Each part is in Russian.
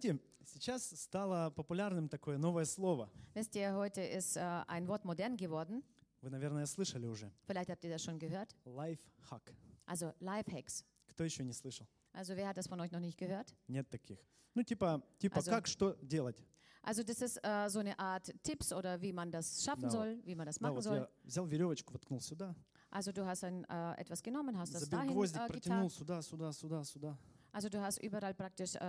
Знаете, сейчас стало популярным такое новое слово. Wisst ihr, heute ist äh, ein Wort modern geworden. Вы, наверное, слышали уже. Vielleicht habt ihr das schon gehört. Лайфхак. Also Lifehacks. Кто еще не слышал? Also wer hat das von euch noch nicht gehört? Нет таких. Ну, типа, типа Also- как что делать? Also das ist äh, so eine Art Tipps oder wie man das schaffen Да, soll, wie man das Да, machen вот soll. я взял веревочку, воткнул сюда, Also du hast ein, äh, etwas genommen, hast das забил dahin гвоздик, äh, протянул сюда, сюда, сюда, сюда. Also du hast überall praktisch äh,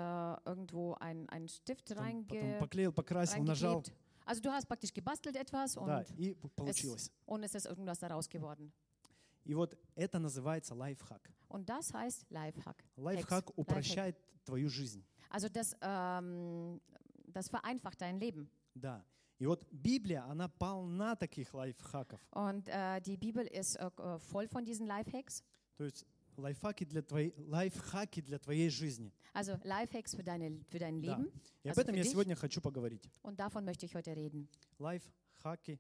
irgendwo einen Stift Потом, потом reinge поклеил, покрасил, нажал. reingeklebt. Also du hast praktisch gebastelt etwas und, Да, и п- es, получилось. und es ist irgendwas daraus geworden. И вот это называется лайфхак. Und das heißt Lifehack. Лайфхак Hacks, упрощает твою жизнь. Also das, ähm, das vereinfacht dein Leben. Да. И вот Библия, она полна таких лайфхаков. Und äh, die Bibel ist äh, äh, voll von diesen Lifehacks. То есть лайфхаки для твоей, лайфхаки для твоей жизни. Also Lifehacks für, deine, für dein Да. Leben. И об Also этом für я dich. сегодня хочу поговорить. Und davon möchte ich heute reden. Лайфхаки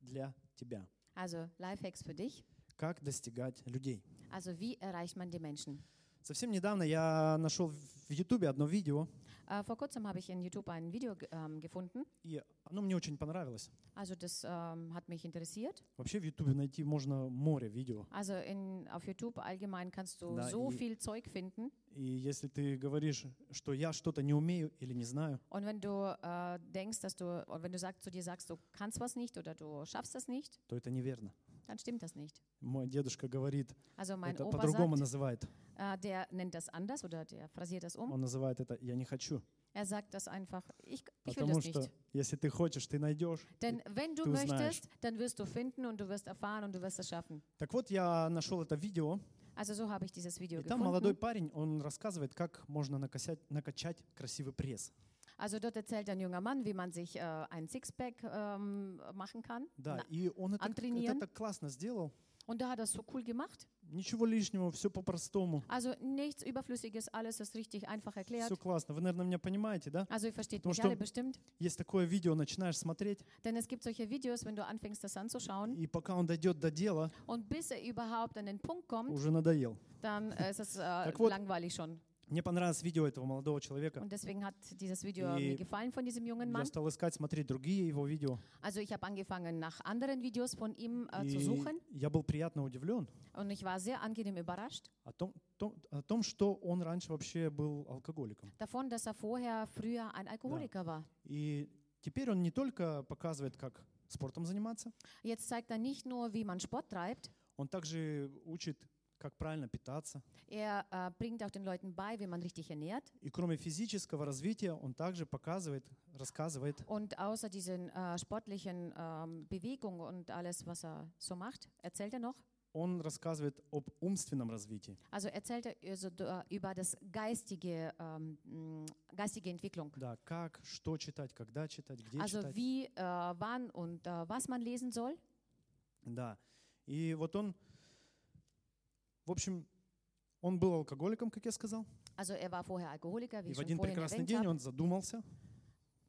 для тебя. Also Lifehacks für dich. Как достигать людей. Also wie erreicht man die Menschen? Совсем недавно я нашел в Ютубе одно видео, Äh, vor kurzem habe ich in YouTube ein Video ähm, gefunden. и оно мне очень понравилось. Also das ähm, hat mich interessiert. Вообще в Ютубе найти можно море видео. Also in, auf YouTube allgemein kannst du Da, so i- viel Zeug finden. И если ты говоришь, что я что-то не умею или не знаю, Und wenn du äh, denkst, dass du, wenn du sagst, zu dir sagst, du kannst was nicht oder du schaffst das nicht, то это неверно. dann stimmt das nicht. Мой дедушка говорит, Also mein это по-другому называет. Äh, der nennt das anders oder der phrasiert das um. Он называет это «я не хочу». Er sagt das einfach, ich, ich will Потому das что nicht. если ты хочешь, ты найдешь. Denn wenn du möchtest, dann wirst du finden und du wirst erfahren und du wirst es schaffen. Так вот, я нашел это видео, Also so habe ich dieses Video и там молодой gefunden. парень, он рассказывает, как можно накосять, накачать красивый пресс. Also dort erzählt ein junger Mann, wie man sich äh, ein Sixpack ähm, machen kann. Да, Na, и он это, это так классно сделал. Und da hat er es so cool gemacht. Ничего лишнего, все по-простому. Also nichts Überflüssiges, alles ist richtig einfach erklärt. Все классно. Вы, наверное, меня понимаете, да? Also ihr versteht Потому mich alle bestimmt. Есть такое видео, начинаешь смотреть, Denn es gibt solche Videos, wenn du anfängst, das anzuschauen. и пока он дойдет до дела, Und bis er überhaupt an den Punkt kommt, уже надоел. dann äh, ist es äh, langweilig schon. Мне понравилось видео этого молодого человека. Und deswegen hat dieses Video И mir gefallen von diesem jungen Я Mann. стал искать, смотреть другие его видео. Also ich habe angefangen, nach anderen Videos von ihm äh, zu suchen. я был приятно удивлен Und ich war sehr angenehm überrascht о том, том- о том, что он раньше вообще был алкоголиком. davon, dass er vorher früher ein Alkoholiker war. И теперь он не только показывает, как спортом заниматься, Jetzt zeigt er nicht nur, wie man Sport treibt, он также учит, как правильно питаться. er äh, bringt auch den Leuten bei, wie man richtig ernährt. И кроме физического развития, он также показывает, рассказывает, Und außer diesen äh, sportlichen ähm, Bewegungen und alles, was er so macht, erzählt er noch. он рассказывает об умственном развитии. Also erzählt er also, d- über das geistige, ähm, mh, geistige Entwicklung. Да, как, что читать, когда читать, где Also читать. wie, äh, wann und äh, was man lesen soll. Да. И вот он, в общем, он был алкоголиком, как я сказал. Also er war vorher Alkoholiker, wie И ich в schon один vorhin прекрасный erwähnt день habe. он задумался,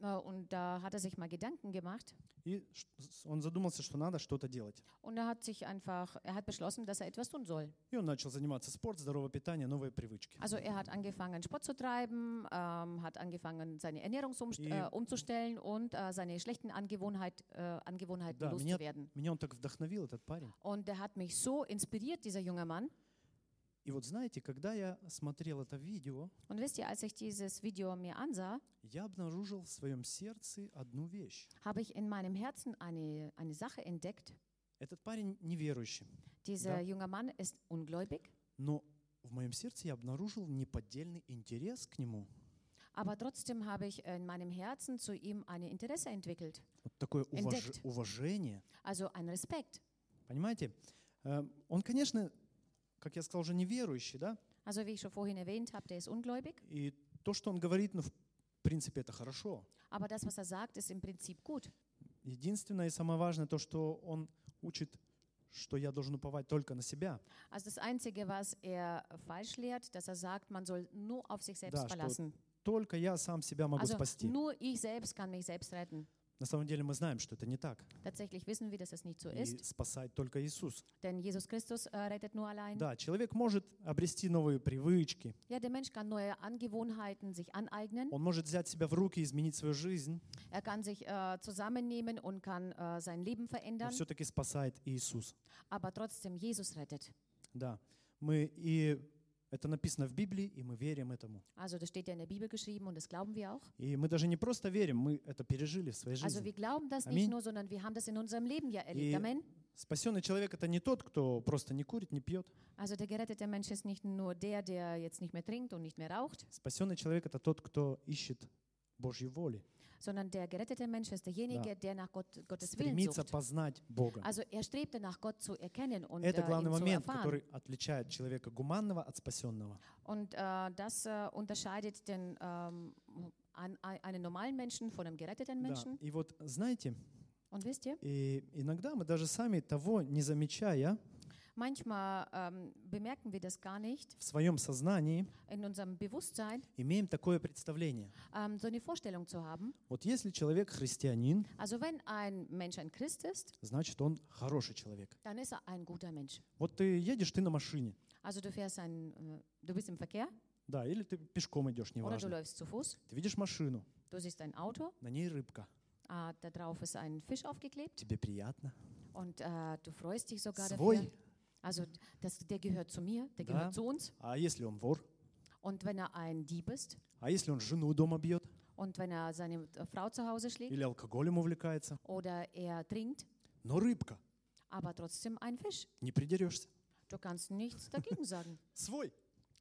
Äh, Und da hat er sich mal Gedanken gemacht. и ш- с- он задумался, что надо что-то делать. Und er hat sich einfach, er hat beschlossen, dass er etwas tun soll. И он начал заниматься спорт, здоровое питание, новые привычки. Also er hat angefangen, Sport zu treiben, ähm, hat angefangen, seine Ernährung umst- И- äh, umzustellen und äh, seine schlechten Angewohnheit, äh, Angewohnheiten Да, меня, loszuwerden. меня он так вдохновил, этот парень. Und er hat mich so inspiriert, dieser junge Mann. И вот знаете, когда я смотрел это видео, Und wisst ihr, als ich dieses Video mir ansah, я обнаружил в своем сердце одну вещь. habe ich in meinem Herzen eine, eine Sache entdeckt. Этот парень неверующий, Dieser Да. junge Mann ist ungläubig, но в моем сердце я обнаружил неподдельный интерес к нему. aber trotzdem habe ich in meinem Herzen zu ihm ein Interesse entwickelt. Вот такое уваж- Entdeckt. уважение. Also ein Respekt. Понимаете? Э, Он, конечно, как я сказал, уже неверующий, да? Also wie ich schon vorhin erwähnt habe, der ist ungläubig. И то, что он говорит, ну, в принципе, это хорошо. Aber das, was er sagt, ist im Prinzip gut. Единственное и самое важное то, что он учит, что я должен уповать только на себя. Also das Einzige, was er falsch lehrt, dass er sagt, man soll nur auf sich selbst Да, verlassen. Только я сам себя могу Also спасти. nur ich selbst kann mich selbst retten. На самом деле мы знаем, что это не так. Tatsächlich wissen wir, dass es nicht so И ist, спасает только Иисус. denn Jesus Christus äh, rettet nur allein. Да, человек может обрести новые привычки, Ja, der Mensch kann neue Angewohnheiten sich aneignen. он может взять себя в руки и изменить свою жизнь, Er kann sich äh, zusammennehmen und kann äh, sein Leben но verändern, все-таки спасает Иисус. aber trotzdem Jesus rettet. Да, мы и это написано в Библии, и мы верим этому. Also das steht ja in der Bibel geschrieben und das glauben wir auch. И мы даже не просто верим, мы это пережили в своей Also жизни. wir glauben das Amen. nicht nur, sondern wir haben das in unserem Leben ja erlebt. Amen. спасенный человек это не тот, кто просто не курит, не пьет. Also der gerettete Mensch ist nicht nur der, der jetzt nicht mehr trinkt und nicht mehr raucht, Спасенный человек это тот, кто ищет Божью воли, sondern der gerettete Mensch ist derjenige, Ja. der nach Gott, Gottes Willen стремится sucht. познать Бога. Also er strebt danach, Gott zu erkennen und Это äh, главный zu момент, который отличает человека гуманного от спасенного. Und äh, das äh, unterscheidet den, ähm, an, ein- einen normalen Menschen von einem geretteten Да. Menschen. И вот знаете, Und wisst ihr, и иногда мы даже сами того не замечая manchmal ähm, bemerken wir das gar nicht в своем сознании in unserem Bewusstsein, имеем такое представление. ähm, so eine Vorstellung zu haben. Вот если человек христианин, Also wenn ein Mensch ein Christ ist, значит он хороший человек. dann ist er ein guter Mensch. Вот ты едешь ты на машине, Also du fährst ein, äh, du bist im Verkehr да, или ты пешком идешь, oder du неважно. läufst zu Fuß, Ты видишь машину, du siehst ein Auto, на ней рыбка. äh, da drauf ist ein Fisch aufgeklebt Тебе приятно. und äh, du freust dich sogar Свой. dafür. Also das, der gehört zu mir, der gehört zu uns. А если он вор? Und wenn er ein Dieb ist А если он жену дома бьет? und wenn er seine äh, Frau zu Hause schlägt Или алкоголем увлекается? oder er trinkt, Но рыбка, aber trotzdem ein Fisch. не придерешься. Du kannst nichts dagegen sagen. Свой.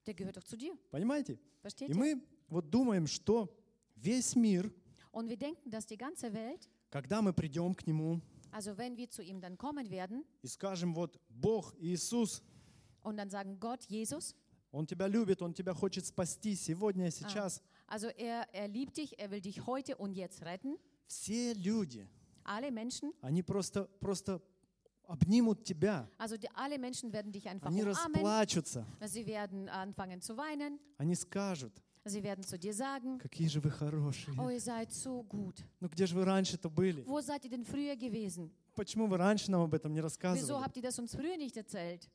Der gehört doch zu dir. Понимаете? Versteht И ihr? мы вот думаем, что весь мир, Und wir denken, dass die ganze Welt, когда мы придем к Нему also wenn wir zu ihm dann kommen werden и скажем, вот Бог, Иисус, und dann sagen, Gott, Jesus, Он тебя любит, Он тебя хочет спасти сегодня, сейчас. also er, er liebt dich, er will dich heute und jetzt retten. Все люди, Alle Menschen, они просто, просто обнимут тебя, also die, alle Menschen werden dich einfach они umarmen. расплачутся, Sie werden anfangen zu weinen. они скажут, Sie werden zu dir sagen, какие же вы хорошие. oh, ihr seid so gut. Ну где же вы раньше-то были? Wo seid ihr denn früher gewesen? Почему вы раньше нам об этом не Wieso рассказывали? habt ihr das uns früher nicht erzählt?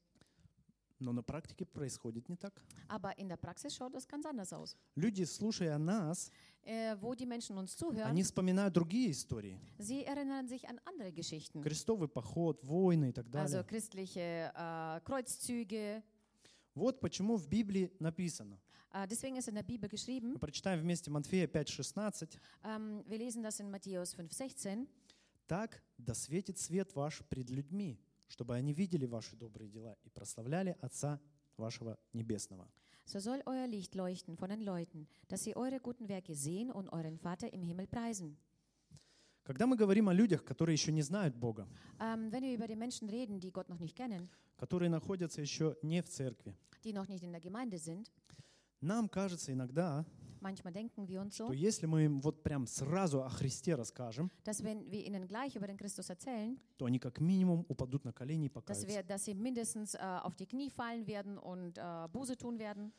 Но на практике происходит не так. Aber in der Praxis schaut das ganz anders aus. Люди, слушая нас, Äh, wo die Menschen uns zuhören, они вспоминают другие истории. sie erinnern sich an andere Geschichten. Крестовый поход, войны и так Also далее. christliche äh, Kreuzzüge. Вот почему в Библии написано. Äh, deswegen ist in der Bibel geschrieben, Мы прочитаем вместе Матфея 5,16. ähm, wir lesen das in Matthäus 5,16. «Так да светит свет ваш пред людьми, чтобы они видели ваши добрые дела и прославляли Отца вашего Небесного». So soll euer Licht leuchten von den Leuten, dass sie eure guten Werke sehen und euren Vater im Himmel preisen. Когда мы говорим о людях, которые еще не знают Бога, Ähm, wenn wir über die Menschen reden, die Gott noch nicht kennen, которые находятся еще не в церкви, die noch nicht in der Gemeinde sind, нам кажется иногда, manchmal denken wir uns что so, если мы им вот прям сразу о Христе расскажем, dass wenn wir ihnen gleich über den Christus erzählen, то они как минимум упадут на колени и dass, покаются. wir, dass sie mindestens äh, auf die Knie fallen werden und äh, Buße tun werden.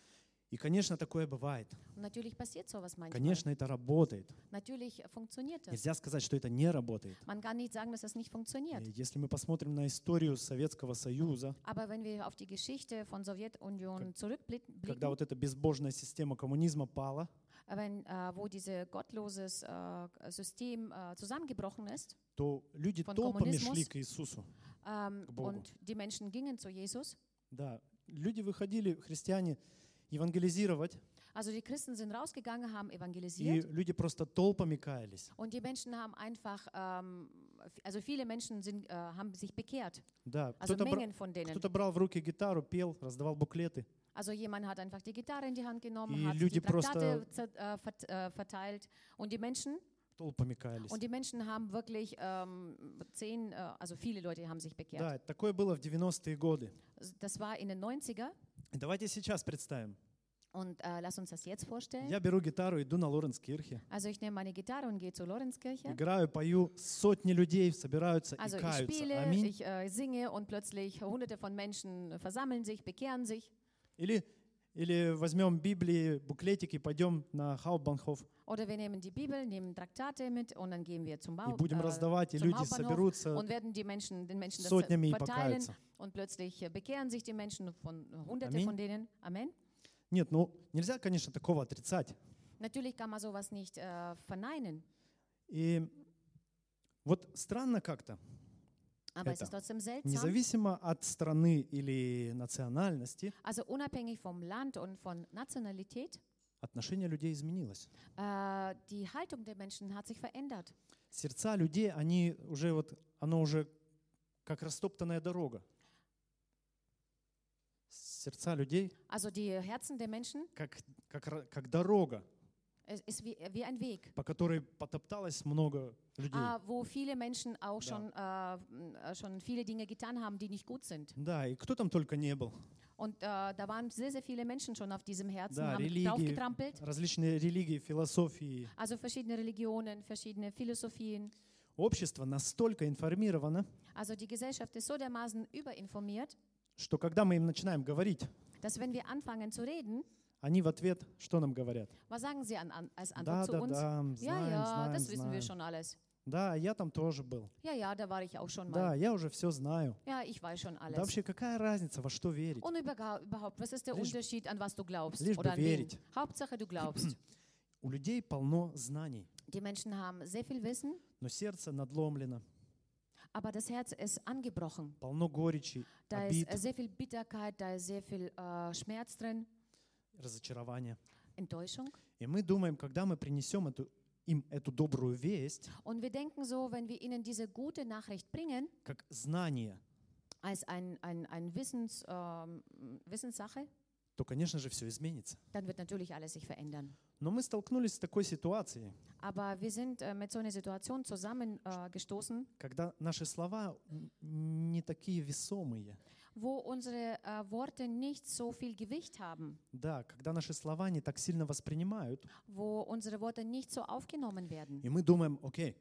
И, конечно, такое бывает. Und natürlich passiert sowas manchmal. Конечно, это работает. Natürlich funktioniert das. Нельзя сказать, что это не работает. Man kann nicht sagen, dass das nicht funktioniert. И Если мы посмотрим на историю Советского Союза, Aber wenn wir auf die Geschichte von Sowjetunion zurückblicken, когда вот эта безбожная система коммунизма пала, wenn, äh, wo dieses gottloses äh, System äh, zusammengebrochen ist то люди толпами шли к Иисусу. ähm, К Богу. und die Menschen gingen zu Jesus, Да, люди выходили, христиане, евангелизировать, also die Christen sind rausgegangen, haben и evangelisiert люди просто толпами каялись. und die Menschen haben einfach, ähm, also viele Menschen sind, äh, haben sich bekehrt, Да, also Mengen von denen. кто-то брал в руки гитару, пел, раздавал буклеты. Also jemand hat einfach die Gitarre in die Hand genommen, Die hat die Traktate äh, äh, verteilt und die Menschen Толпами каялись. und die Menschen haben wirklich ähm, zehn, äh, also viele Leute haben sich bekehrt. Да, такое было в 90-е годы. Das war in den 90er И Давайте сейчас представим. und äh, lass uns das jetzt vorstellen. Я беру гитару, иду на Лоренскирхе, Also ich nehme meine Gitarre und gehe zur Lorenzkirche. играю, пою, сотни людей собираются Also и ich каются. spiele, Аминь. ich äh, singe und plötzlich hunderte von Menschen versammeln sich, bekehren sich. Или, или возьмем Библии, буклетики, пойдем на Хаупбанхоф. Oder wir nehmen die Bibel, nehmen Traktate mit und dann gehen wir zum и Bau, будем äh, раздавать, и zum люди Hauptbahnhof соберутся und werden die Menschen, den Menschen das сотнями и verteilen покаются. und plötzlich äh, bekehren sich die Menschen von Hunderte Amen. von denen. Amen. Нет, ну нельзя, конечно, такого отрицать. Natürlich kann man sowas nicht äh, verneinen, И вот странно как-то, aber es Это ist trotzdem seltsam. независимо от страны или национальности, Also unabhängig vom Land und von Nationalität, отношение людей изменилось. äh, die Haltung der Menschen hat sich verändert. Сердца людей, они уже вот, оно уже как растоптанная дорога. Сердца людей Also die Herzen der Menschen, как, как, как дорога, es ist wie, wie ein Weg, по которой потопталось много людей. äh, wo viele Menschen auch Да. schon, äh, m, äh, schon viele Dinge getan haben, die nicht gut sind. Да, и кто там только не был. Und äh, da waren sehr, sehr viele Menschen schon auf diesem Herzen, Да, haben религии, draufgetrampelt. различные религии, философии. Also verschiedene Religionen, verschiedene Philosophien. Общество настолько информировано, Also die Gesellschaft ist so dermaßen überinformiert, что когда мы им начинаем говорить, dass wenn wir anfangen zu reden, они в ответ что нам говорят? was sagen sie an, an, als Да, Antwort zu да, uns? да, Ja, знаем, ja, знаем, das wissen wir знаем. schon alles. Да, я там тоже был. Ja, ja, da war ich auch schon Да, mal. я уже все знаю. Ja, ich weiß schon Да alles. вообще какая разница, во что верить? Und überhaupt, was ist der Лишь- Unterschied, an was du glaubst лишь бы oder wen? верить. Hauptsache, du glaubst. У людей полно знаний, Die Menschen haben sehr viel Wissen, но сердце надломлено, aber das Herz ist angebrochen. полно горечи, Da ist обид, äh, sehr viel Bitterkeit, da ist sehr viel äh, Schmerz drin, разочарования. Enttäuschung. И мы думаем, когда мы принесем эту, им эту добрую весть, Und wir denken so, wenn wir ihnen diese gute Nachricht bringen, как знание, als ein, ein, ein Wissens, ähm, Wissenssache, то, конечно же, все изменится. dann wird natürlich alles sich verändern. Но мы столкнулись с такой ситуацией, Aber wir sind äh, mit so einer Situation zusammengestoßen, äh, когда наши слова не такие весомые. wo unsere äh, Worte nicht so viel Gewicht haben, Да, когда наши слова не так сильно воспринимают, wo unsere Worte nicht so aufgenommen werden. и мы думаем, окей,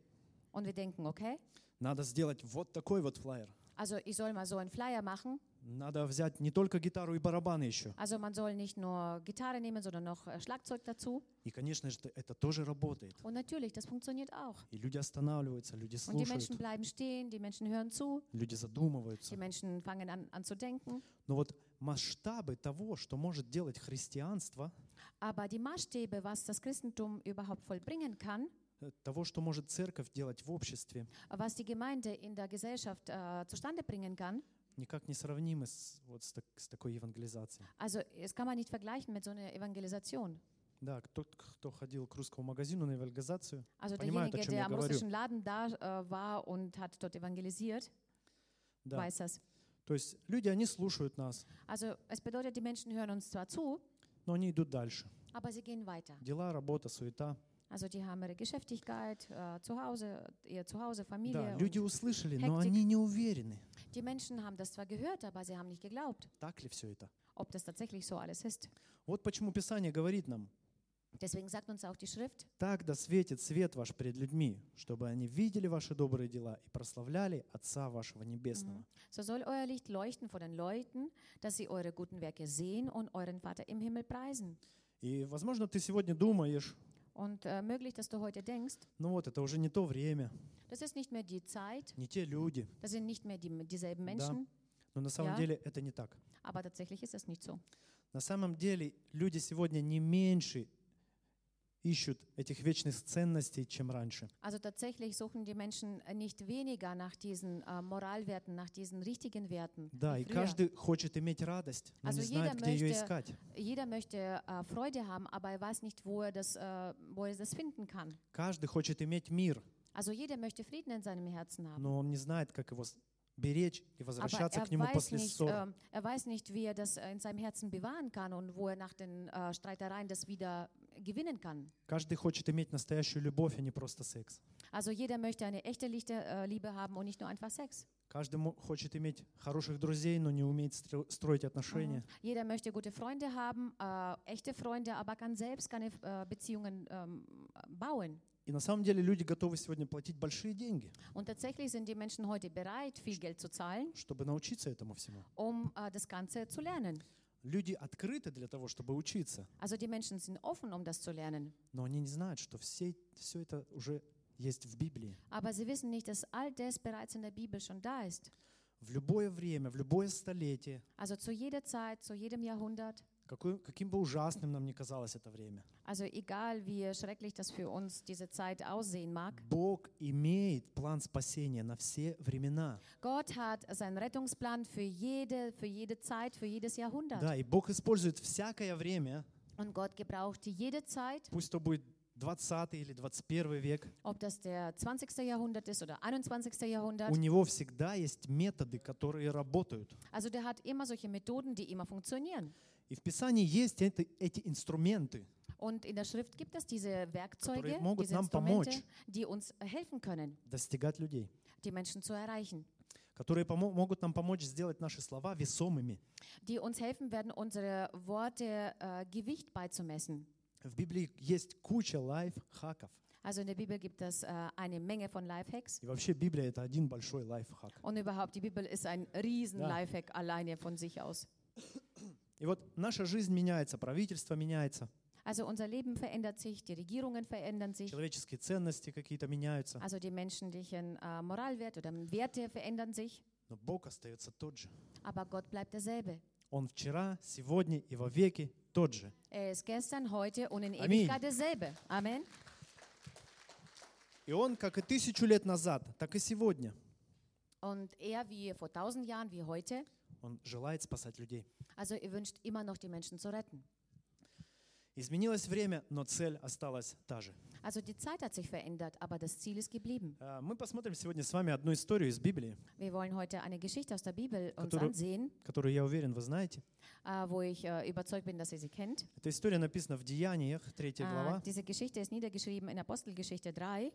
Und wir denken, okay, надо сделать вот такой вот флайер. also ich soll mal so einen Flyer machen. Надо взять не только гитару и барабаны еще. Also man soll nicht nur Gitarre nehmen, sondern noch äh, Schlagzeug dazu. И, конечно же, это тоже работает. Und natürlich, das funktioniert auch. И люди останавливаются, люди Und die Menschen слушают, bleiben stehen, die Menschen hören zu, люди задумываются. die Menschen fangen an, an zu denken. Но вот масштабы того, что может делать христианство, Aber die Maßstäbe, was das Christentum überhaupt vollbringen kann, э, того, что может церковь делать в обществе, was die Gemeinde in der Gesellschaft äh, zustande bringen kann, никак не сравнимы с, вот с, так- с такой евангелизацией. also das kann man nicht vergleichen mit so einer Evangelisation. Да, кто, кто ходил к русскому магазину на евангелизацию, Also Понимают, о derjenige, чем der я am говорю. russischen Laden da äh, war und hat dort evangelisiert, да. weiß das. То есть люди, они слушают нас, Also es bedeutet, die Menschen hören uns zwar zu, но они идут дальше. aber sie gehen weiter. Дела, работа, суета. Also die haben ihre Geschäftigkeit, äh, zu Hause, ihr Zuhause, Да, Familie. люди und услышали, но Hektik. они не уверены, die Menschen haben das zwar gehört, aber sie haben nicht geglaubt, так ли все это. ob das tatsächlich so alles ist. Вот почему Писание говорит нам, Deswegen sagt uns auch die Schrift, так да светит свет ваш пред людьми, чтобы они видели ваши добрые дела и прославляли Отца вашего Небесного. so soll euer Licht leuchten vor den Leuten, dass sie eure guten Werke sehen und euren Vater im Himmel preisen. И, возможно, ты сегодня думаешь, Und äh, möglich, dass du heute denkst, ну вот, это уже не то время, das ist nicht mehr die Zeit, не те люди. das sind nicht mehr die, dieselben. Menschen, Но на самом Ja. деле это не так. aber tatsächlich ist das nicht so. На самом деле люди сегодня не меньше ищут этих вечных ценностей, чем раньше. Also tatsächlich suchen die Menschen äh, nicht weniger nach diesen äh, Moralwerten, nach diesen richtigen Werten. Да, wie и früher. каждый хочет иметь радость, но Also не знает, jeder где ее möchte- искать. Jeder möchte äh, Freude haben, aber er weiß nicht, wo er, das, äh, wo er das finden kann. Каждый хочет иметь мир, Also jeder möchte Frieden in seinem Herzen haben. но он не знает, как его с- беречь и Aber возвращаться er к нему weiß, после nicht, ссор. ähm, er weiß nicht, wie er das äh, in seinem Herzen bewahren kann und wo er nach den äh, Streitereien das wieder gewinnen kann. Каждый хочет иметь настоящую любовь, а не просто секс. Also jeder möchte eine echte äh, Liebe haben und nicht nur einfach Sex. Каждый хочет иметь хороших друзей, но не умеет стро- строить отношения. Jeder möchte gute Freunde haben, äh, echte Freunde, aber kann selbst keine äh, Beziehungen ähm, bauen. И на самом деле люди готовы сегодня платить большие деньги, Und tatsächlich sind die Menschen heute bereit, viel Geld zu zahlen, чтобы научиться этому всему. um äh, das Ganze zu lernen. Люди открыты для того, чтобы учиться, Also die Menschen sind offen, um das zu lernen. но они не знают, что все, все это уже есть в Библии. Aber sie wissen nicht, dass all das bereits in der Bibel schon da ist. В любое время, в любое столетие, Also zu jeder Zeit, zu jedem Jahrhundert. Какой, каким бы ужасным нам ни казалось это время, Also egal, wie schrecklich das für uns diese Zeit aussehen mag. Бог имеет план спасения на все времена. Gott hat seinen Rettungsplan für jede, für jede Zeit, für jedes Jahrhundert. Да, и Бог использует всякое время, Und Gott gebraucht jede Zeit, пусть то будет 20 или 21 век, ob das der 20. Jahrhundert ist oder 21. у него всегда есть методы, которые работают. Also der hat immer solche Methoden, die immer funktionieren. И в Писании есть эти, эти инструменты, Und in der Schrift gibt es diese Werkzeuge, Которые могут diese нам Instrumente, помочь. die uns helfen können, достигать людей, die Menschen zu erreichen, которые помо- могут нам помочь сделать наши слова весомыми. die uns helfen werden, unsere Worte äh, Gewicht beizumessen. В Библии есть куча лайфхаков. Also in der Bibel gibt es äh, eine Menge von Lifehacks. И вообще Библия — это один большой лайфхак. Und überhaupt, die Bibel ist ein riesen Ja. Lifehack alleine von sich aus. И вот наша жизнь меняется, правительство меняется, Also unser Leben verändert sich, die Regierungen verändern sich, человеческие ценности какие-то меняются, also die menschlichen äh, Moralwerte oder Werte verändern sich, но Бог остается тот же. aber Gott bleibt derselbe. Он вчера, сегодня и во веки тот же. Er ist gestern, heute und in. Ewigkeit derselbe. Amen. И Он, как и тысячу лет назад, так и сегодня, Und er, wie vor tausend Jahren, wie heute, Он желает спасать людей. also er wünscht immer noch die Menschen zu retten. Изменилось время, но цель осталась та же. Also die Zeit hat sich verändert, aber das Ziel ist geblieben. А, Мы посмотрим сегодня с вами одну историю из Библии, Wir wollen heute eine Geschichte aus der Bibel uns Которую- ansehen, которую, я уверен, вы знаете. äh, wo ich äh, überzeugt bin, dass ihr sie kennt. Эта история написана в Деяниях, 3 Äh, глава, diese Geschichte ist niedergeschrieben in Apostelgeschichte 3,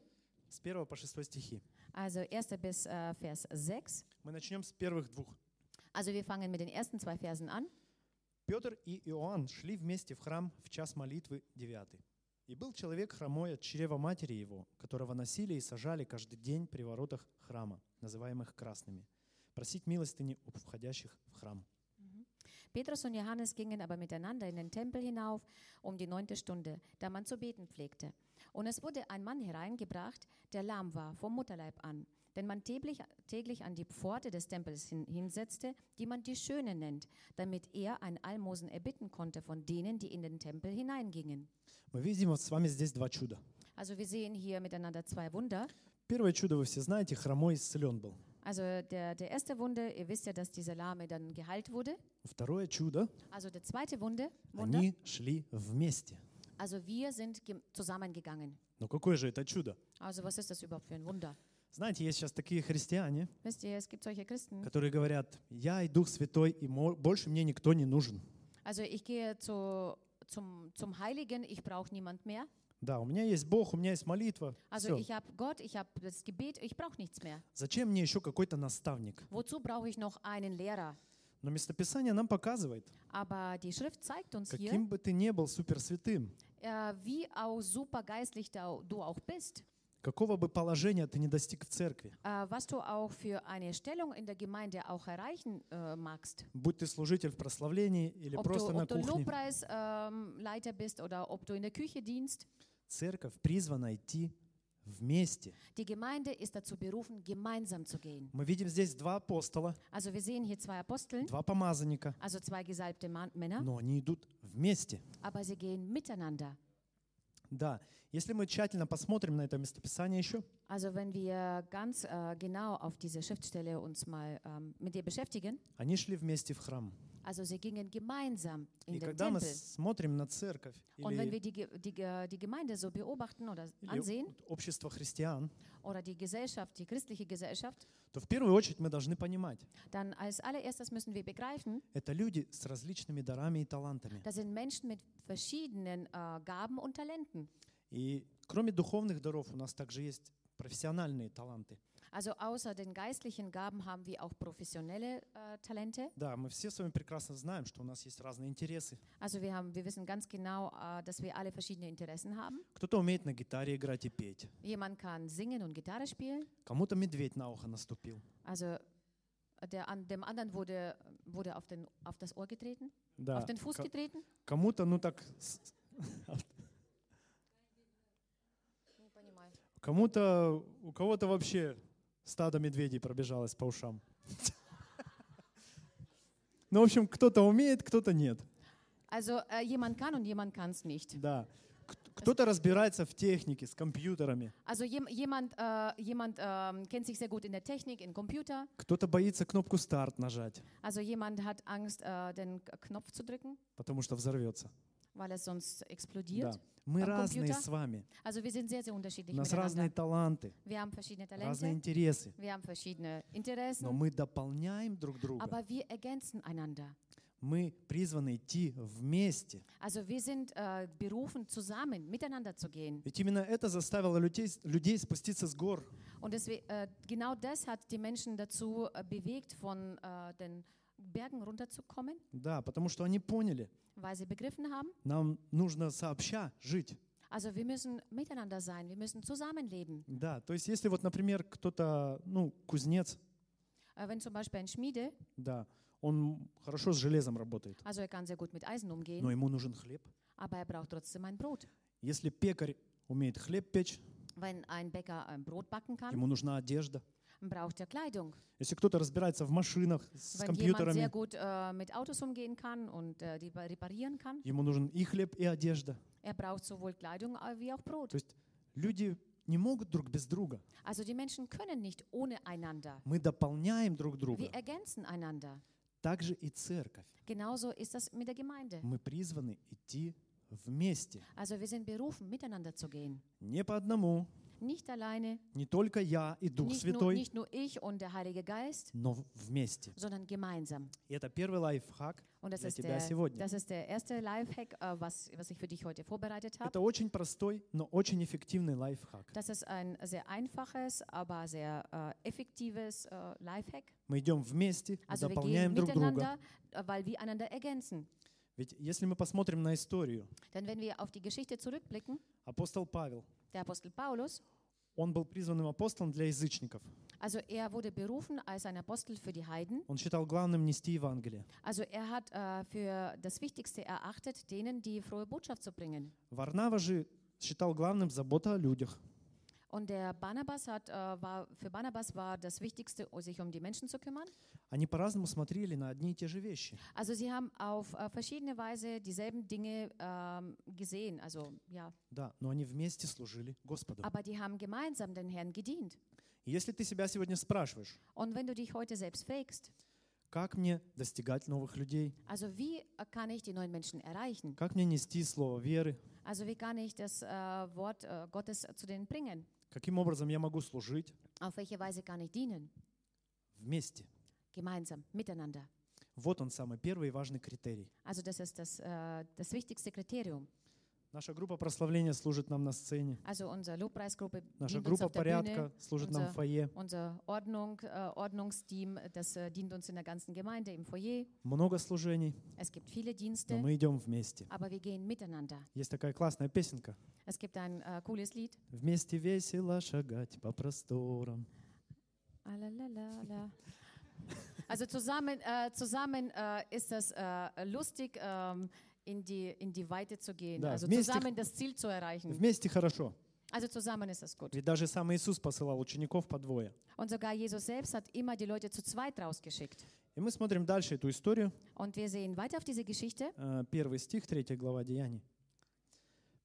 с 1 по 6 стихи. also 1. bis äh, Vers 6. Мы начнем с первых двух. Also wir fangen mit den ersten zwei Versen an. Петр и Иоанн шли вместе в храм в час молитвы девятый. И был человек хромой от чрева матери его, которого носили и сажали каждый день при воротах храма, называемых красными, просить милостыни у входящих в храм. Petrus und Johannes gingen aber miteinander in den Tempel hinauf um die neunte Stunde, da man zu beten pflegte. Und es wurde ein Mann hereingebracht, der lahm war, vom Mutterleib an, den man täglich, täglich an die Pforte des Tempels hin, hinsetzte, die man die Schöne nennt, damit er ein Almosen erbitten konnte von denen, die in den Tempel hineingingen. Мы видим вот с вами здесь два чуда. Also wir sehen hier miteinander zwei Wunder. Первое чудо вы все знаете, хромой исцелен был. Also der, der erste Wunder, ihr wisst ja, dass dieser Lahme dann geheilt wurde. Второе чудо, Also der zweite Wunder, Wunder они шли вместе. also wir sind gem- zusammengegangen. Но какое же это чудо? Also was ist das überhaupt für ein Wunder? Знаете, есть сейчас такие христиане, которые говорят, я и Дух Святой, и больше мне никто не нужен. Also ich gehe zu, zum, zum Heiligen, ich brauche niemand mehr. Да, у меня есть Бог, у меня есть молитва. Also Всё. ich habe Gott, ich habe das Gebet, ich brauche nichts mehr. Зачем мне еще какой-то наставник? Wozu brauche ich noch einen Lehrer? Но местописание нам показывает, Aber die Schrift zeigt uns hier, каким бы ты ни был суперсвятым, äh, wie auch super geistlich du auch bist, какого бы положения ты не достиг в церкви, äh, was du auch für eine Stellung in der Gemeinde auch erreichen äh, magst. будь ты служитель в прославлении или Ob du, просто на ob du кухне, Lobpreisleiter ähm, Leiter bist oder ob du in der Küche dienst. церковь призвана идти вместе. Die Gemeinde ist dazu berufen, gemeinsam zu gehen. Мы видим здесь два апостола, Also wir sehen hier zwei Aposteln, два помазанника, also zwei gesalbte Männer, но они идут вместе. aber sie gehen miteinander. Да, если мы tщательно посмотрим на это местописание еще, Also wenn wir ganz äh, genau auf diese Schriftstelle uns mal ähm, mit ihr beschäftigen, они шли вместе в храм. also sie gingen gemeinsam in И den когда мы Tempel. смотрим на церковь Und wenn wir или, die, die, die Gemeinde so beobachten oder или ansehen, общество христиан, oder die Gesellschaft, die christliche Gesellschaft, то в первую очередь мы должны понимать, dann als allererstes müssen wir begreifen, это люди с различными дарами и талантами. das sind Menschen mit verschiedenen äh, Gaben und Talenten. И кроме духовных даров у нас также есть профессиональные таланты. Also außer den geistlichen Gaben haben wir auch professionelle äh, Talente. Да, мы все с вами прекрасно знаем, что у нас есть разные интересы. Also wir, haben, wir wissen ganz genau, äh, dass wir alle verschiedene Interessen haben. Кто-то умеет на гитаре играть и петь. Jemand kann singen und Gitarre spielen. Кому-то медведь на ухо наступил. Also der, an, dem anderen wurde, wurde auf, den, auf das Ohr getreten, Да. auf den Fuß getreten. Кому-то, ну так, кому-то, у кого-то вообще стадо медведей пробежалось по ушам. Ну, в общем, кто-то умеет, кто-то нет. Also äh, jemand kann und jemand kann es nicht. Да. Кто-то разбирается в технике, с компьютерами. Also jem, jemand, äh, jemand ähm, kennt sich sehr gut in der Technik, in Computer. Кто-то боится кнопку старт нажать, Also jemand hat Angst, äh, den Knopf zu drücken, потому что взорвется. weil es sonst explodiert. Да. Мы разные Computer? с вами. Also wir sind sehr, sehr У unterschiedlich нас разные таланты, Wir haben verschiedene разные Talente, интересы. wir haben verschiedene Но Interessen, мы дополняем друг друга. aber wir ergänzen einander. Мы призваны идти вместе. Also wir sind äh, berufen, zusammen, miteinander zu gehen. Ведь именно это заставило людей, людей спуститься с гор. Und deswegen, äh, genau das hat die Menschen dazu äh, bewegt, von äh, den Bergen runterzukommen, Да, потому что они поняли, weil sie begriffen haben, нам нужно сообща жить. also wir müssen miteinander sein, wir müssen zusammenleben. Да, то есть если вот, например, кто-то, ну, кузнец, Äh, wenn zum Beispiel ein Schmiede, да, он хорошо с железом работает, also er kann sehr gut mit Eisen umgehen, но ему нужен хлеб. aber er braucht trotzdem ein Brot. Если пекарь умеет хлеб печь, Wenn ein Bäcker ein Brot backen kann, ему нужна одежда. braucht er Kleidung. Если кто-то разбирается в машинах с Wenn jemand sehr компьютерами, gut äh, mit Autos umgehen kann und äh, die reparieren kann, ему нужен и хлеб, и одежда. er braucht sowohl Kleidung äh, wie auch Brot. То есть люди не могут друг без друга. Also die Menschen können nicht ohne einander. Мы дополняем друг друга. Wir ergänzen einander. Так же и церковь. Genauso ist das mit der Gemeinde. Мы призваны идти вместе. Also wir sind berufen, miteinander zu gehen. Не по одному, Nicht alleine, не только я и Дух nicht nur, Святой, nicht nur ich und der Heilige Geist, но вместе. sondern gemeinsam. И это первый лайфхак Und das для ist, тебя der, сегодня. das ist der erste Lifehack, äh, was, was ich für dich heute vorbereitet habe. Это очень простой, но очень эффективный лайфхак. Das ist ein sehr einfaches, aber sehr äh, effektives äh, Lifehack. Мы идем вместе, мы Also wir gehen дополняем друг друга. miteinander, äh, weil wir einander ergänzen. Ведь если мы посмотрим на историю, Denn wenn wir auf die Geschichte zurückblicken, апостол Павел, der Apostel Paulus, он был призванным апостолом для язычников. also er wurde berufen als ein Apostel für die Heiden. Он считал главным нести Евангелие. Also er hat äh, für das Wichtigste erachtet, denen die frohe Botschaft zu bringen. Варнава же считал главным забота о людях. Und der Barnabas hat, äh, war, für Barnabas war das Wichtigste, sich um die Menschen zu kümmern. Они по-разному смотрели на одни и те же вещи. Also sie haben auf äh, verschiedene Weise dieselben Dinge ähm, gesehen. Also ja, Да, но они вместе служили Господу. aber die haben gemeinsam den Herrn gedient. И если ты себя сегодня спрашиваешь, Und wenn du dich heute selbst fragst, как мне достигать новых людей, also wie äh, kann ich die neuen Menschen erreichen? как мне нести слово веры, Also wie kann ich das äh, Wort äh, Gottes zu denen bringen? Каким образом я могу служить Auf welche Weise kann ich dienen? вместе. Gemeinsam, miteinander. Вот он самый первый и важный критерий. Also das ist das, äh, das wichtigste Kriterium. Наша группа прославления служит нам на сцене. Also unsere Lobpreisgruppe Наша группа der Bühne. порядка служит нам unser- в фойе. Unser Ordnung, äh, Ordnungsteam, das äh, dient uns in der ganzen Gemeinde im Foyer. Много служений, Es gibt viele но Dienste, мы идем вместе. aber wir gehen miteinander. Есть такая классная песенка. Es gibt ein äh, cooles Lied. Вместе весело шагать по просторам. Alalalala. Also zusammen, äh, zusammen äh, ist das äh, lustig, ähm, in, die, in die Weite zu gehen. Да, also вместе- zusammen das Ziel zu erreichen. Вместе хорошо. Also zusammen ist das gut. Ведь даже сам Иисус посылал учеников по двое. Und sogar Jesus selbst hat immer die Leute zu zweit rausgeschickt. И мы смотрим дальше эту историю. Und wir sehen weiter auf diese Geschichte. Э, Первый стих, третья глава Деяний.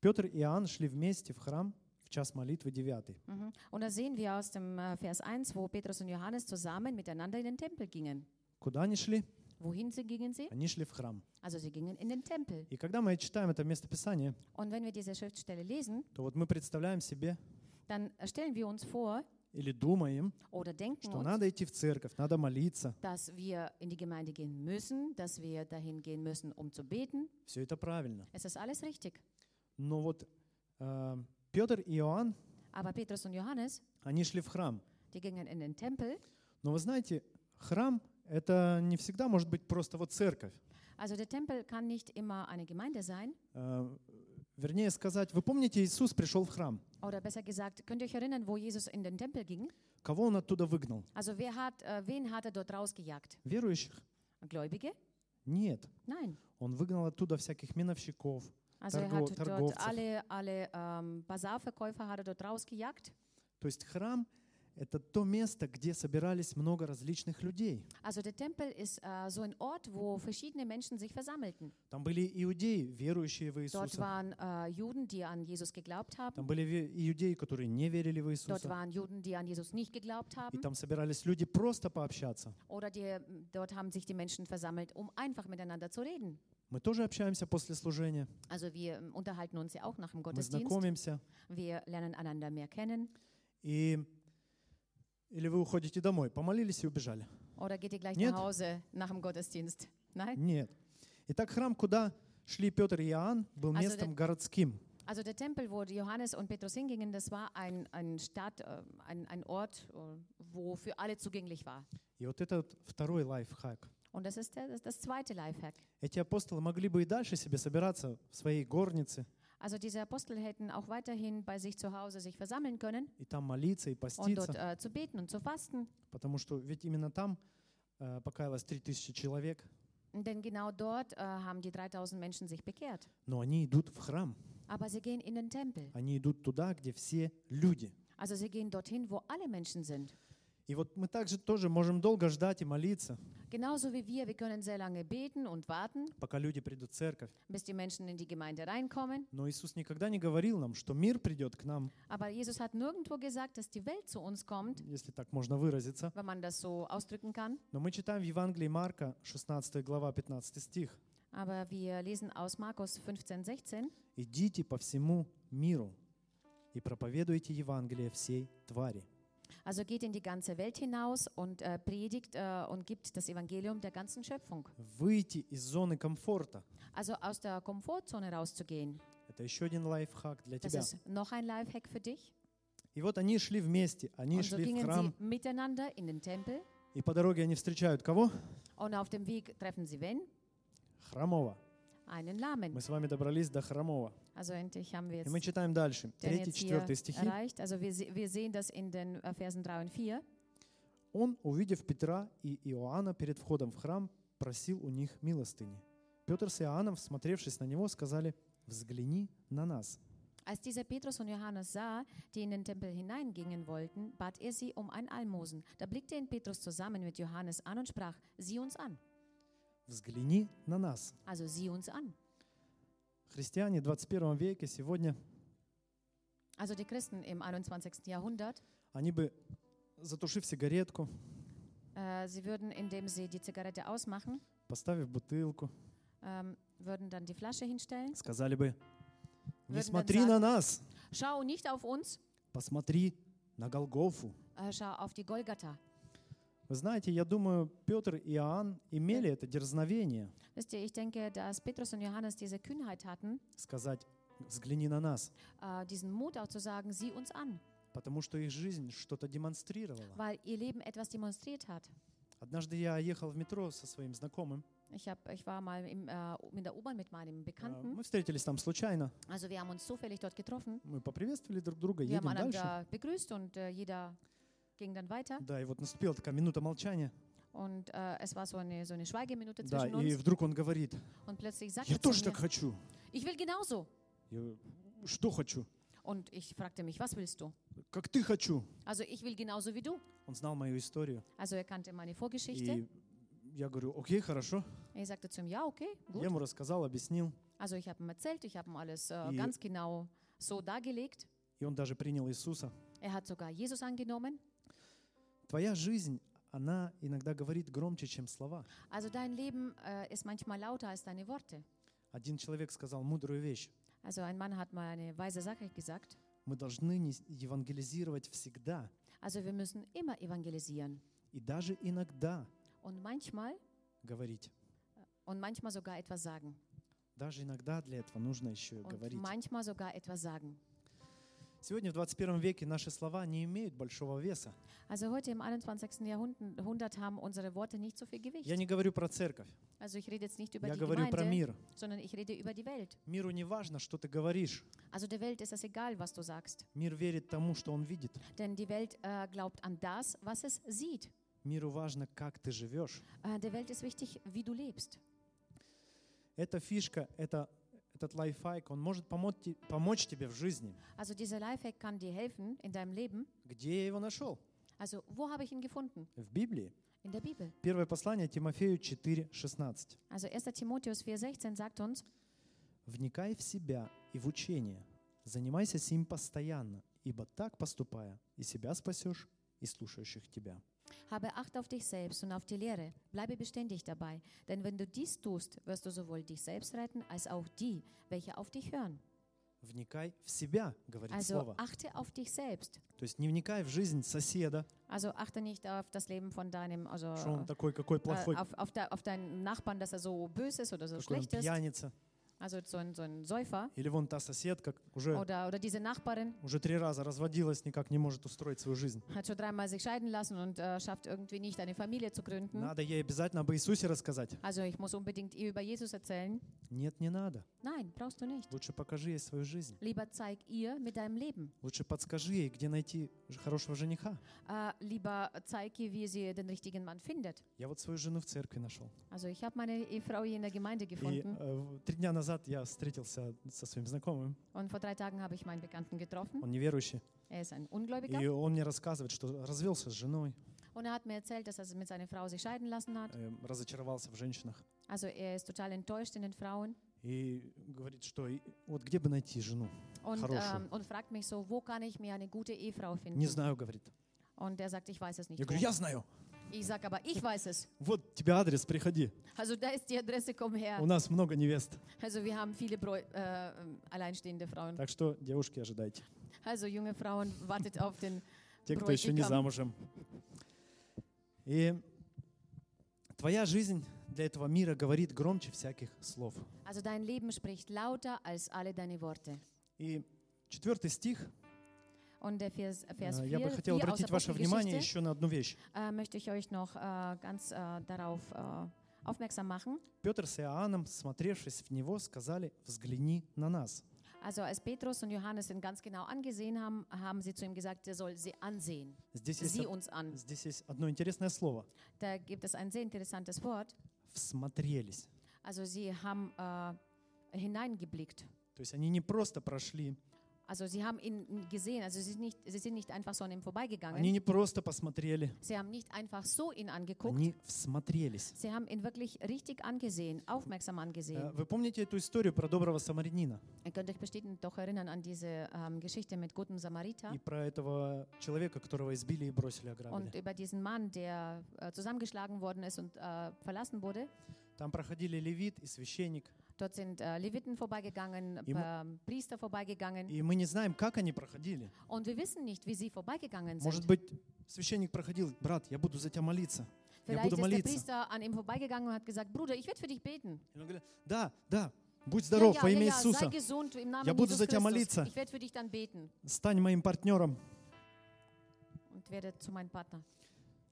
Петр и Иоанн шли вместе в храм в час молитвы девятый. Mhm. Und da sehen wir aus dem äh, Vers 1, wo Petrus und Johannes zusammen miteinander in den Tempel gingen. Куда они шли? Wohin sie gingen sie? Они шли в храм. Also sie gingen in den Tempel. И когда мы читаем это местописание, Und wenn wir diese Schriftstelle lesen, то вот мы представляем себе dann stellen wir uns vor или думаем, oder denken что uns, надо идти в церковь, надо молиться. dass wir in die Gemeinde gehen müssen, dass wir dahin gehen müssen, um zu beten. Все это правильно. Es ist alles richtig. Но вот э, Петр и Иоанн, Aber Petrus und Johannes, они шли в храм. die gingen in den Tempel. Но вы знаете, храм — это не всегда может быть просто вот церковь. Also der Tempel kann nicht immer eine Gemeinde sein. Э, Вернее сказать, вы помните, Иисус пришел в храм. Oder besser gesagt, könnt ihr euch erinnern, wo Jesus in den Tempel ging? Кого он оттуда выгнал? Also wer hat, äh, wen hat er dort rausgejagt? Верующих? Gläubige? Нет. Nein. Он выгнал оттуда всяких миновщиков, Also er Targo- hat dort Торговцев. alle, alle ähm, Basarverkäufer hat er dort rausgejagt. То есть храм — это то место, где собирались много различных людей. Also der Tempel ist äh, so ein Ort, wo verschiedene Menschen sich versammelten. Там были иудеи, верующие в Dort Иисуса. waren äh, Juden, die an Jesus geglaubt haben. Там были иудеи, которые не верили в Dort Иисуса. waren Juden, die an Jesus nicht geglaubt И haben. там собирались люди просто пообщаться. Oder die, dort haben sich die Menschen versammelt, um einfach miteinander zu reden. Мы тоже общаемся после служения. Also wir ähm, unterhalten uns ja auch nach dem Мы знакомимся. Wir lernen einander mehr kennen. И... Или вы уходите домой, помолились и убежали? Oder geht ihr gleich Нет. nach Hause nach dem Gottesdienst? Nein? Нет. Итак, храм, куда шли Петр и Иоанн, был Also местом der- городским. Also der Tempel, wo Johannes und Petrus hingingen, das war ein, ein Stadt, äh, ein, ein Ort, äh, wo für alle zugänglich war. И вот это вот второй лайфхак. Und das ist der, das, das zweite Lifehack. Эти апостолы могли бы и дальше себе собираться в своей горнице Also diese Apostel hätten auch weiterhin bei sich zu Hause sich versammeln können и там молиться и und поститься, dort äh, zu beten und zu fasten. потому что ведь именно там э, покаялось 3000 человек, Denn genau dort äh, haben die 3000 Menschen sich bekehrt. но они идут в храм, Aber sie gehen in den Tempel. они идут туда, где все люди. Also sie gehen dorthin, wo alle Menschen sind. И вот мы также тоже можем долго ждать и молиться, Genauso wie wir, wir können sehr lange beten und warten, пока люди придут в церковь. bis die Menschen in die Gemeinde reinkommen. Но Иисус никогда не говорил нам, что мир придет к нам, Aber Jesus hat nirgendwo gesagt, dass die Welt zu uns kommt, если так можно выразиться. wenn man das so ausdrücken kann. Но мы читаем в Евангелии Марка, 16 глава, 15 стих. Aber wir lesen aus Markus 15, 16. «Идите по всему миру и проповедуйте Евангелие всей твари». Also geht in die ganze Welt hinaus und äh, predigt äh, und gibt das Evangelium der ganzen Schöpfung. Выйти из зоны комфорта. Also aus der Komfortzone rauszugehen. Это еще один лайфхак для Das тебя. ist noch ein Lifehack für dich. И вот они шли вместе, они Und so шли в gingen храм, sie miteinander in den Tempel и по дороге они встречают кого? und auf dem Weg treffen sie wen? Хромого. Einen Lahmen. Мы с вами добрались до Хромого. Also endlich haben wir И мы jetzt читаем дальше. den Третий, jetzt hier четвертый стихи. erreicht. Also wir, se- wir sehen das in den äh, Versen 3 und 4. Он, увидев Петра и Иоанна перед входом в храм, просил у них милостыни. Петр с Иоанном, всмотревшись на него, сказали, «Взгляни на нас». Als dieser Petrus und Johannes sah, die in den Tempel hineingingen wollten, bat er sie um ein Almosen. Da blickte ihn Petrus zusammen mit Johannes an und sprach, sieh uns an. «Взгляни на нас». Also sieh uns an. Христиане в 21 веке сегодня, Also die Christen im 21. Jahrhundert, они бы, затушив сигаретку, äh, sie würden, indem sie die Zigarette ausmachen, поставив бутылку, ähm, würden dann die Flasche hinstellen. сказали бы, не смотри на нас, Schau nicht auf uns, посмотри на Голгофу. äh, schau auf die Golgatha. Вы знаете, я думаю, Петр и Иоанн имели это дерзновение Wisst ihr, ich denke, dass Petrus und Johannes diese Kühnheit hatten, сказать, взгляни на нас, äh, diesen Mut auch zu sagen, sieh uns an, потому что их жизнь что-то демонстрировала. weil ihr Leben etwas demonstriert hat. Однажды я ехал в метро со своим знакомым. Ich, hab, ich war mal im, äh, in der U-Bahn mit meinem Э, Bekannten. Мы встретились там случайно. Also wir haben uns zufällig dort getroffen. Мы поприветствовали друг друга, Wir haben едем дальше. einander begrüßt und äh, jeder ging dann weiter. Да, и вот наступила такая минута молчания. Und äh, es war so eine, so eine Schweigeminute Да, zwischen и uns. вдруг он говорит, Und plötzlich sagt я er zu тоже так mir, хочу. ich will genauso. Я что хочу? Und ich fragte mich, was willst du? Как ты хочу? Also ich will genauso wie du. Он знал мою историю. Also er kannte meine Vorgeschichte. И я говорю, окей, хорошо. Er sagte zu ihm, ja, okay, Я gut. ему рассказал, объяснил. Also ich habe ihm erzählt, ich habe ihm alles äh, И- ganz genau so dargelegt. И он даже принял Иисуса. Er hat sogar Jesus angenommen. Твоя жизнь, она иногда говорит громче, чем слова. Also dein Leben äh, ist manchmal lauter als deine Worte. Один человек сказал мудрую вещь. Also ein Mann hat mal eine weise Sache gesagt. Мы должны евангелизировать всегда. Also wir müssen immer evangelisieren. И даже иногда Und manchmal, говорить. und manchmal sogar etwas sagen. Даже иногда для этого нужно еще Und говорить. manchmal sogar etwas sagen. Сегодня в 21 веке наши слова не имеют большого веса. Also heute im 21. Jahrhundert haben unsere Worte nicht so viel Gewicht. Я не говорю про церковь, Also ich rede jetzt nicht über я die говорю про Gemeinde, мир. sondern ich rede über die Welt. Миру не важно, что ты говоришь. Also der Welt ist es egal, was du sagst. Мир верит тому, что он видит. Denn die Welt äh, glaubt an das, was es sieht. Миру важно, как ты живешь. Äh, der Welt ist wichtig, wie du lebst. Эта фишка, это, этот лайфхак, он может помочь, помочь тебе в жизни. Also dieser Lifehack kann dir helfen in deinem Leben. Где я его нашел? Also wo habe ich ihn gefunden? В Библии. In der Bibel. Первое послание Тимофею 4,16. Also 1. Timotheus 4,16 sagt uns, «Вникай в себя и в учение, занимайся сим постоянно, ибо так поступая, и себя спасешь, и слушающих тебя». habe Acht auf dich selbst und auf die Lehre. Bleibe beständig dabei. Denn wenn du dies tust, wirst du sowohl dich selbst retten, als auch die, welche auf dich hören. «Вникай в себя», говорит Also Слово. achte auf dich selbst. То есть не вникай в жизнь соседа, Also achte nicht auf das Leben von deinem, also что он такой, какой плохой, äh, auf, auf, de, auf deinen Nachbarn, dass er so böse ist oder so какой он schlecht ist. Also so ein, so ein Säufer. Или вон та соседка уже, Oder, oder diese Nachbarin уже три раза разводилась, никак не может устроить свою жизнь. hat schon dreimal sich scheiden lassen und äh, schafft irgendwie nicht, eine Familie zu gründen. Надо ей обязательно об Иисусе рассказать. Also ich muss unbedingt ihr über Jesus erzählen. Нет, не надо. Nein, brauchst du nicht. Лучше покажи ей свою жизнь. Lieber zeig ihr mit deinem Leben. Лучше подскажи ей, где найти хорошего жениха. Äh, lieber zeig ihr, wie sie den richtigen Mann findet. Я вот свою жену в церкви нашел. Also ich habe meine Ehefrau hier in der Gemeinde И gefunden э, в- три дня назад я встретился со своим знакомым, und vor drei Tagen habe ich meinen Bekannten getroffen. он неверующий. Er ist ein Ungläubiger И он мне рассказывает, что развелся с женой, und er hat mir erzählt, dass er mit seiner Frau sich scheiden lassen hat. э, разочаровался в женщинах. Also er ist total enttäuscht in den Frauen И говорит, что вот где бы найти жену? und, Хорошую. ähm, und fragt mich so, wo kann ich mir eine gute Ehefrau finden? Не знаю, говорит. Und er sagt, ich weiß es nicht. Я говорю, я знаю. Ich weiß es. Вот тебе адрес, приходи. Also da ist die Adresse, komm her. У нас много невест. Also wir haben viele Bräu äh, alleinstehende Frauen. Так что, девушки, ожидайте. Also junge Frauen, wartet auf den Те, кто еще не замужем. И твоя жизнь для этого мира говорит громче всяких слов. Also dein Leben spricht lauter als alle deine Worte. И четвертый стих, Und der Vers, Vers э, 4, я бы хотел 4 aus обратить ваше внимание еще на одну вещь. äh, möchte ich euch noch äh, ganz äh, darauf äh, aufmerksam machen. Петр с Иоанном, смотревшись в него, сказали, взгляни на нас. Also als Petrus und Johannes ihn ganz genau angesehen haben, haben sie zu ihm gesagt, er soll sie ansehen. Здесь од- uns an. здесь есть одно интересное слово. Da gibt es ein sehr interessantes Wort. Всмотрелись. Also sie haben äh, hineingeblickt. То есть они не просто прошли, Also sie haben ihn gesehen. Also sie sind nicht, sie sind nicht einfach so an ihm vorbeigegangen. они не просто посмотрели, Sie haben nicht einfach so ihn angeguckt. они всмотрелись. Sie haben ihn wirklich richtig angesehen, aufmerksam Э, angesehen. Вы помните эту историю про доброго самарянина Ihr könnt euch bestimmt doch erinnern an diese ähm, Geschichte mit gutem Samariter и про этого человека, которого избили и бросили ограбили? und über diesen Mann, der äh, zusammengeschlagen worden ist und äh, verlassen wurde. Там проходили левит и священник, Dort sind äh, Leviten vorbeigegangen, Im- ähm, Priester vorbeigegangen. и мы не знаем, как они проходили. Und wir wissen nicht, wie sie vorbeigegangen Может sind. быть, священник проходил, брат, я буду за тебя молиться. Я Vielleicht буду ist der молиться. Priester an ihm vorbeigegangen und hat gesagt, Bruder, ich werde für dich beten. И он говорит, да, да, будь здоров во имя sei Иисуса. gesund im Namen Я буду Jesus за тебя Christus. молиться. Ich werde für dich dann beten Стань моим партнером. und werde zu meinem Partner.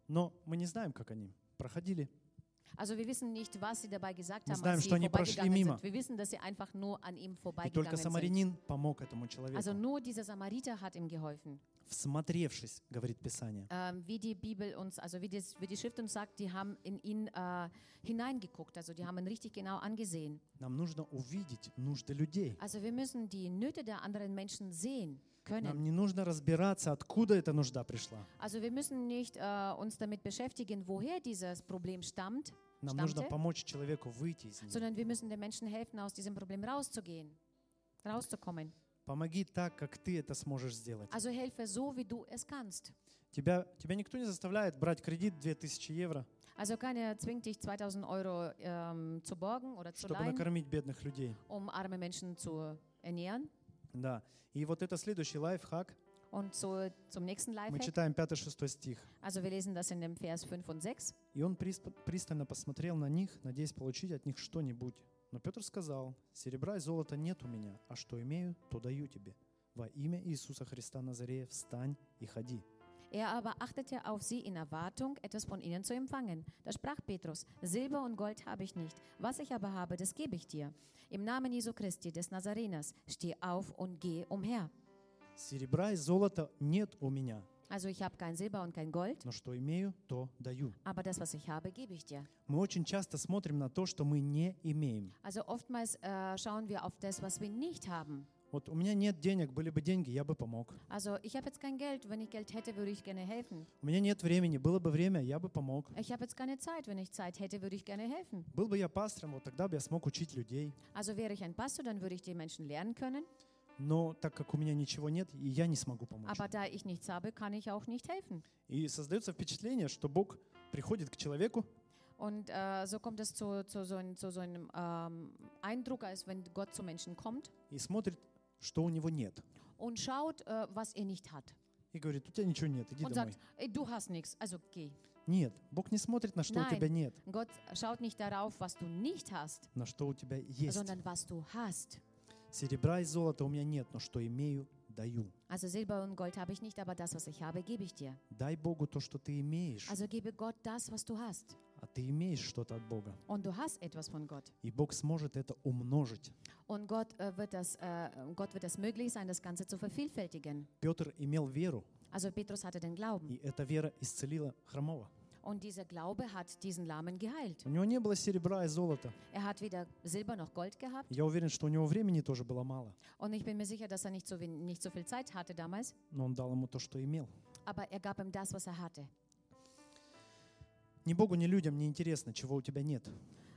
Но мы не знаем, как они проходили. Also wir wissen nicht, was sie dabei gesagt Мы haben, знаем, als sie что они прошли vorbeigegangen мимо. sind. Wir wissen, dass sie einfach nur an ihm И только vorbeigegangen sind. самарянин помог этому человеку. Also nur dieser Samariter hat ihm geholfen. Всмотревшись, говорит Писание. Ähm, wie die Bibel uns, also wie, das, wie die Schrift uns sagt, die haben in ihn äh, hineingeguckt, also die haben ihn richtig genau angesehen. Нам нужно увидеть нужды людей. Also wir müssen die Nöte der anderen Menschen sehen Нам können. не нужно разбираться, откуда эта нужда пришла. Also wir müssen nicht äh, uns damit beschäftigen, woher dieses Problem stammt, Нам нужно stammte, помочь человеку выйти из него. sondern wir müssen den Menschen helfen, aus diesem Problem rauszugehen, rauszukommen. Помоги так, как ты это сможешь сделать. Also helfe so, wie du es kannst. Тебя, тебя никто не заставляет брать кредит 2000 евро, Also keiner zwingt dich, 2000 Euro ähm, zu borgen oder zu чтобы leihen, накормить бедных людей. um arme Menschen zu ernähren. Да. И вот это следующий лайфхак. Und so zum nächsten Мы читаем 5-6 стих. Also wir lesen das in dem Vers 5 und 6. И он пристально посмотрел на них, надеясь получить от них что-нибудь. Но Петр сказал, серебра и золота нет у меня, а что имею, то даю тебе. во имя Иисуса Христа Назарея встань и ходи. Er aber achtete auf sie in Erwartung, etwas von ihnen zu empfangen. Da sprach Petrus, Silber und Gold habe ich nicht, was ich aber habe, das gebe ich dir. Im Namen Jesu Christi des Nazareners, steh auf und geh umher. Серебра и золота нет у меня, Also ich habe kein Silber und kein Gold, но что имею, то даю. aber das, was ich habe, gebe ich dir. Мы очень часто смотрим на то, что мы не имеем. Also oftmals äh, schauen wir auf das, was wir nicht haben. Вот у меня нет денег, были бы деньги, я бы помог. Also ich habe jetzt kein Geld, wenn ich Geld hätte, würde ich gerne helfen. У меня нет времени, было бы время, я бы помог. Ich habe jetzt keine Zeit, wenn ich Zeit hätte, würde ich gerne helfen. Был бы я пастором, вот тогда бы я смог учить людей. Also wäre ich ein Pastor, dann würde ich die Menschen lernen können. Но так как у меня ничего нет, и я не смогу помочь. Aber da ich nichts habe, kann ich auch nicht helfen. И создается впечатление, что Бог приходит к человеку, Und äh, so kommt es zu, zu, so, ein, zu so einem ähm, Eindruck, als wenn Gott zu Menschen kommt и смотрит, что у него нет. und schaut, äh, was er nicht hat. И говорит, у тебя ничего нет, иди Und домой. sagt, du hast nichts, also geh. Нет, Бог не смотрит на что у Nein. тебя нет, Gott schaut nicht darauf, was du nicht hast, на что у тебя есть. sondern was du hast. Серебра и золота у меня нет, но что имею, даю. Also Silber und Gold habe ich nicht, aber das, was ich habe, gebe ich dir. Дай Богу то, что ты имеешь, Also gebe Gott das, was du hast. А ты имеешь что-то от Бога. Und du hast etwas von Gott. И Бог сможет это умножить. Und Gott, äh, wird das, äh, Gott wird es möglich sein, das Ganze zu vervielfältigen. Петр имел веру, Also Petrus hatte den Glauben. и эта вера исцелила хромого. Und dieser Glaube hat diesen Lahmen geheilt. У него не было серебра и золота. Er hat weder Silber noch Gold gehabt. Я уверен, что у него времени тоже было мало, Und ich bin mir sicher, dass er nicht so, nicht so viel Zeit hatte damals. но он дал ему то, что имел. Aber er gab ihm das, was er hatte. Ни Богу, ни людям не интересно, чего у тебя нет.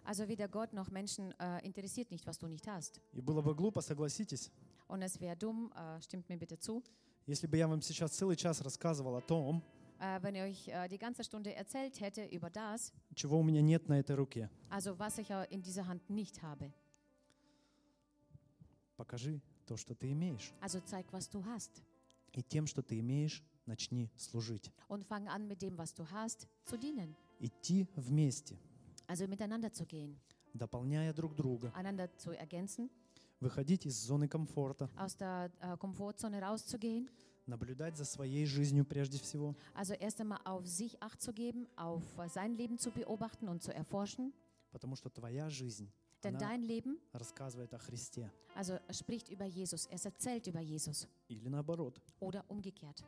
Also weder Gott noch Menschen äh, interessiert nicht, was du nicht hast. И было бы глупо, согласитесь, Und es wäre dumm, äh, stimmt mir bitte zu, если бы я вам сейчас целый час рассказывал о том, äh, wenn ich euch äh, die ganze Stunde erzählt hätte über das, чего у меня нет на этой руке. also was ich äh, in dieser Hand nicht habe. Покажи то, что ты имеешь. Also zeig, was du hast. И тем, что ты имеешь, начни служить. Und fang an, mit dem, was du hast, zu dienen. Идти вместе, Also miteinander zu gehen, дополняя друг друга, einander zu ergänzen, выходить из зоны комфорта, aus der äh, Komfortzone rauszugehen. наблюдать за своей жизнью прежде всего, Also erst einmal auf sich Acht zu geben, auf äh, sein Leben zu beobachten und zu erforschen. потому что твоя жизнь, Denn она dein Leben, рассказывает о Христе. also spricht über Jesus, es erzählt über Jesus Или наоборот. oder umgekehrt.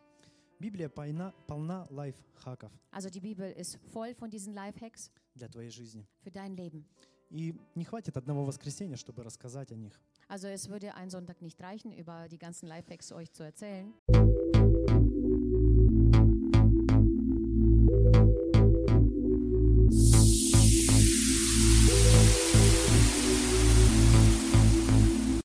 Библия полна, полна лайфхаков Also die Bibel ist voll von diesen Lifehacks для твоей жизни. für dein Leben. И не хватит одного воскресенья, чтобы рассказать о них. Also es würde ein Sonntag nicht reichen, über die ganzen Lifehacks euch zu erzählen.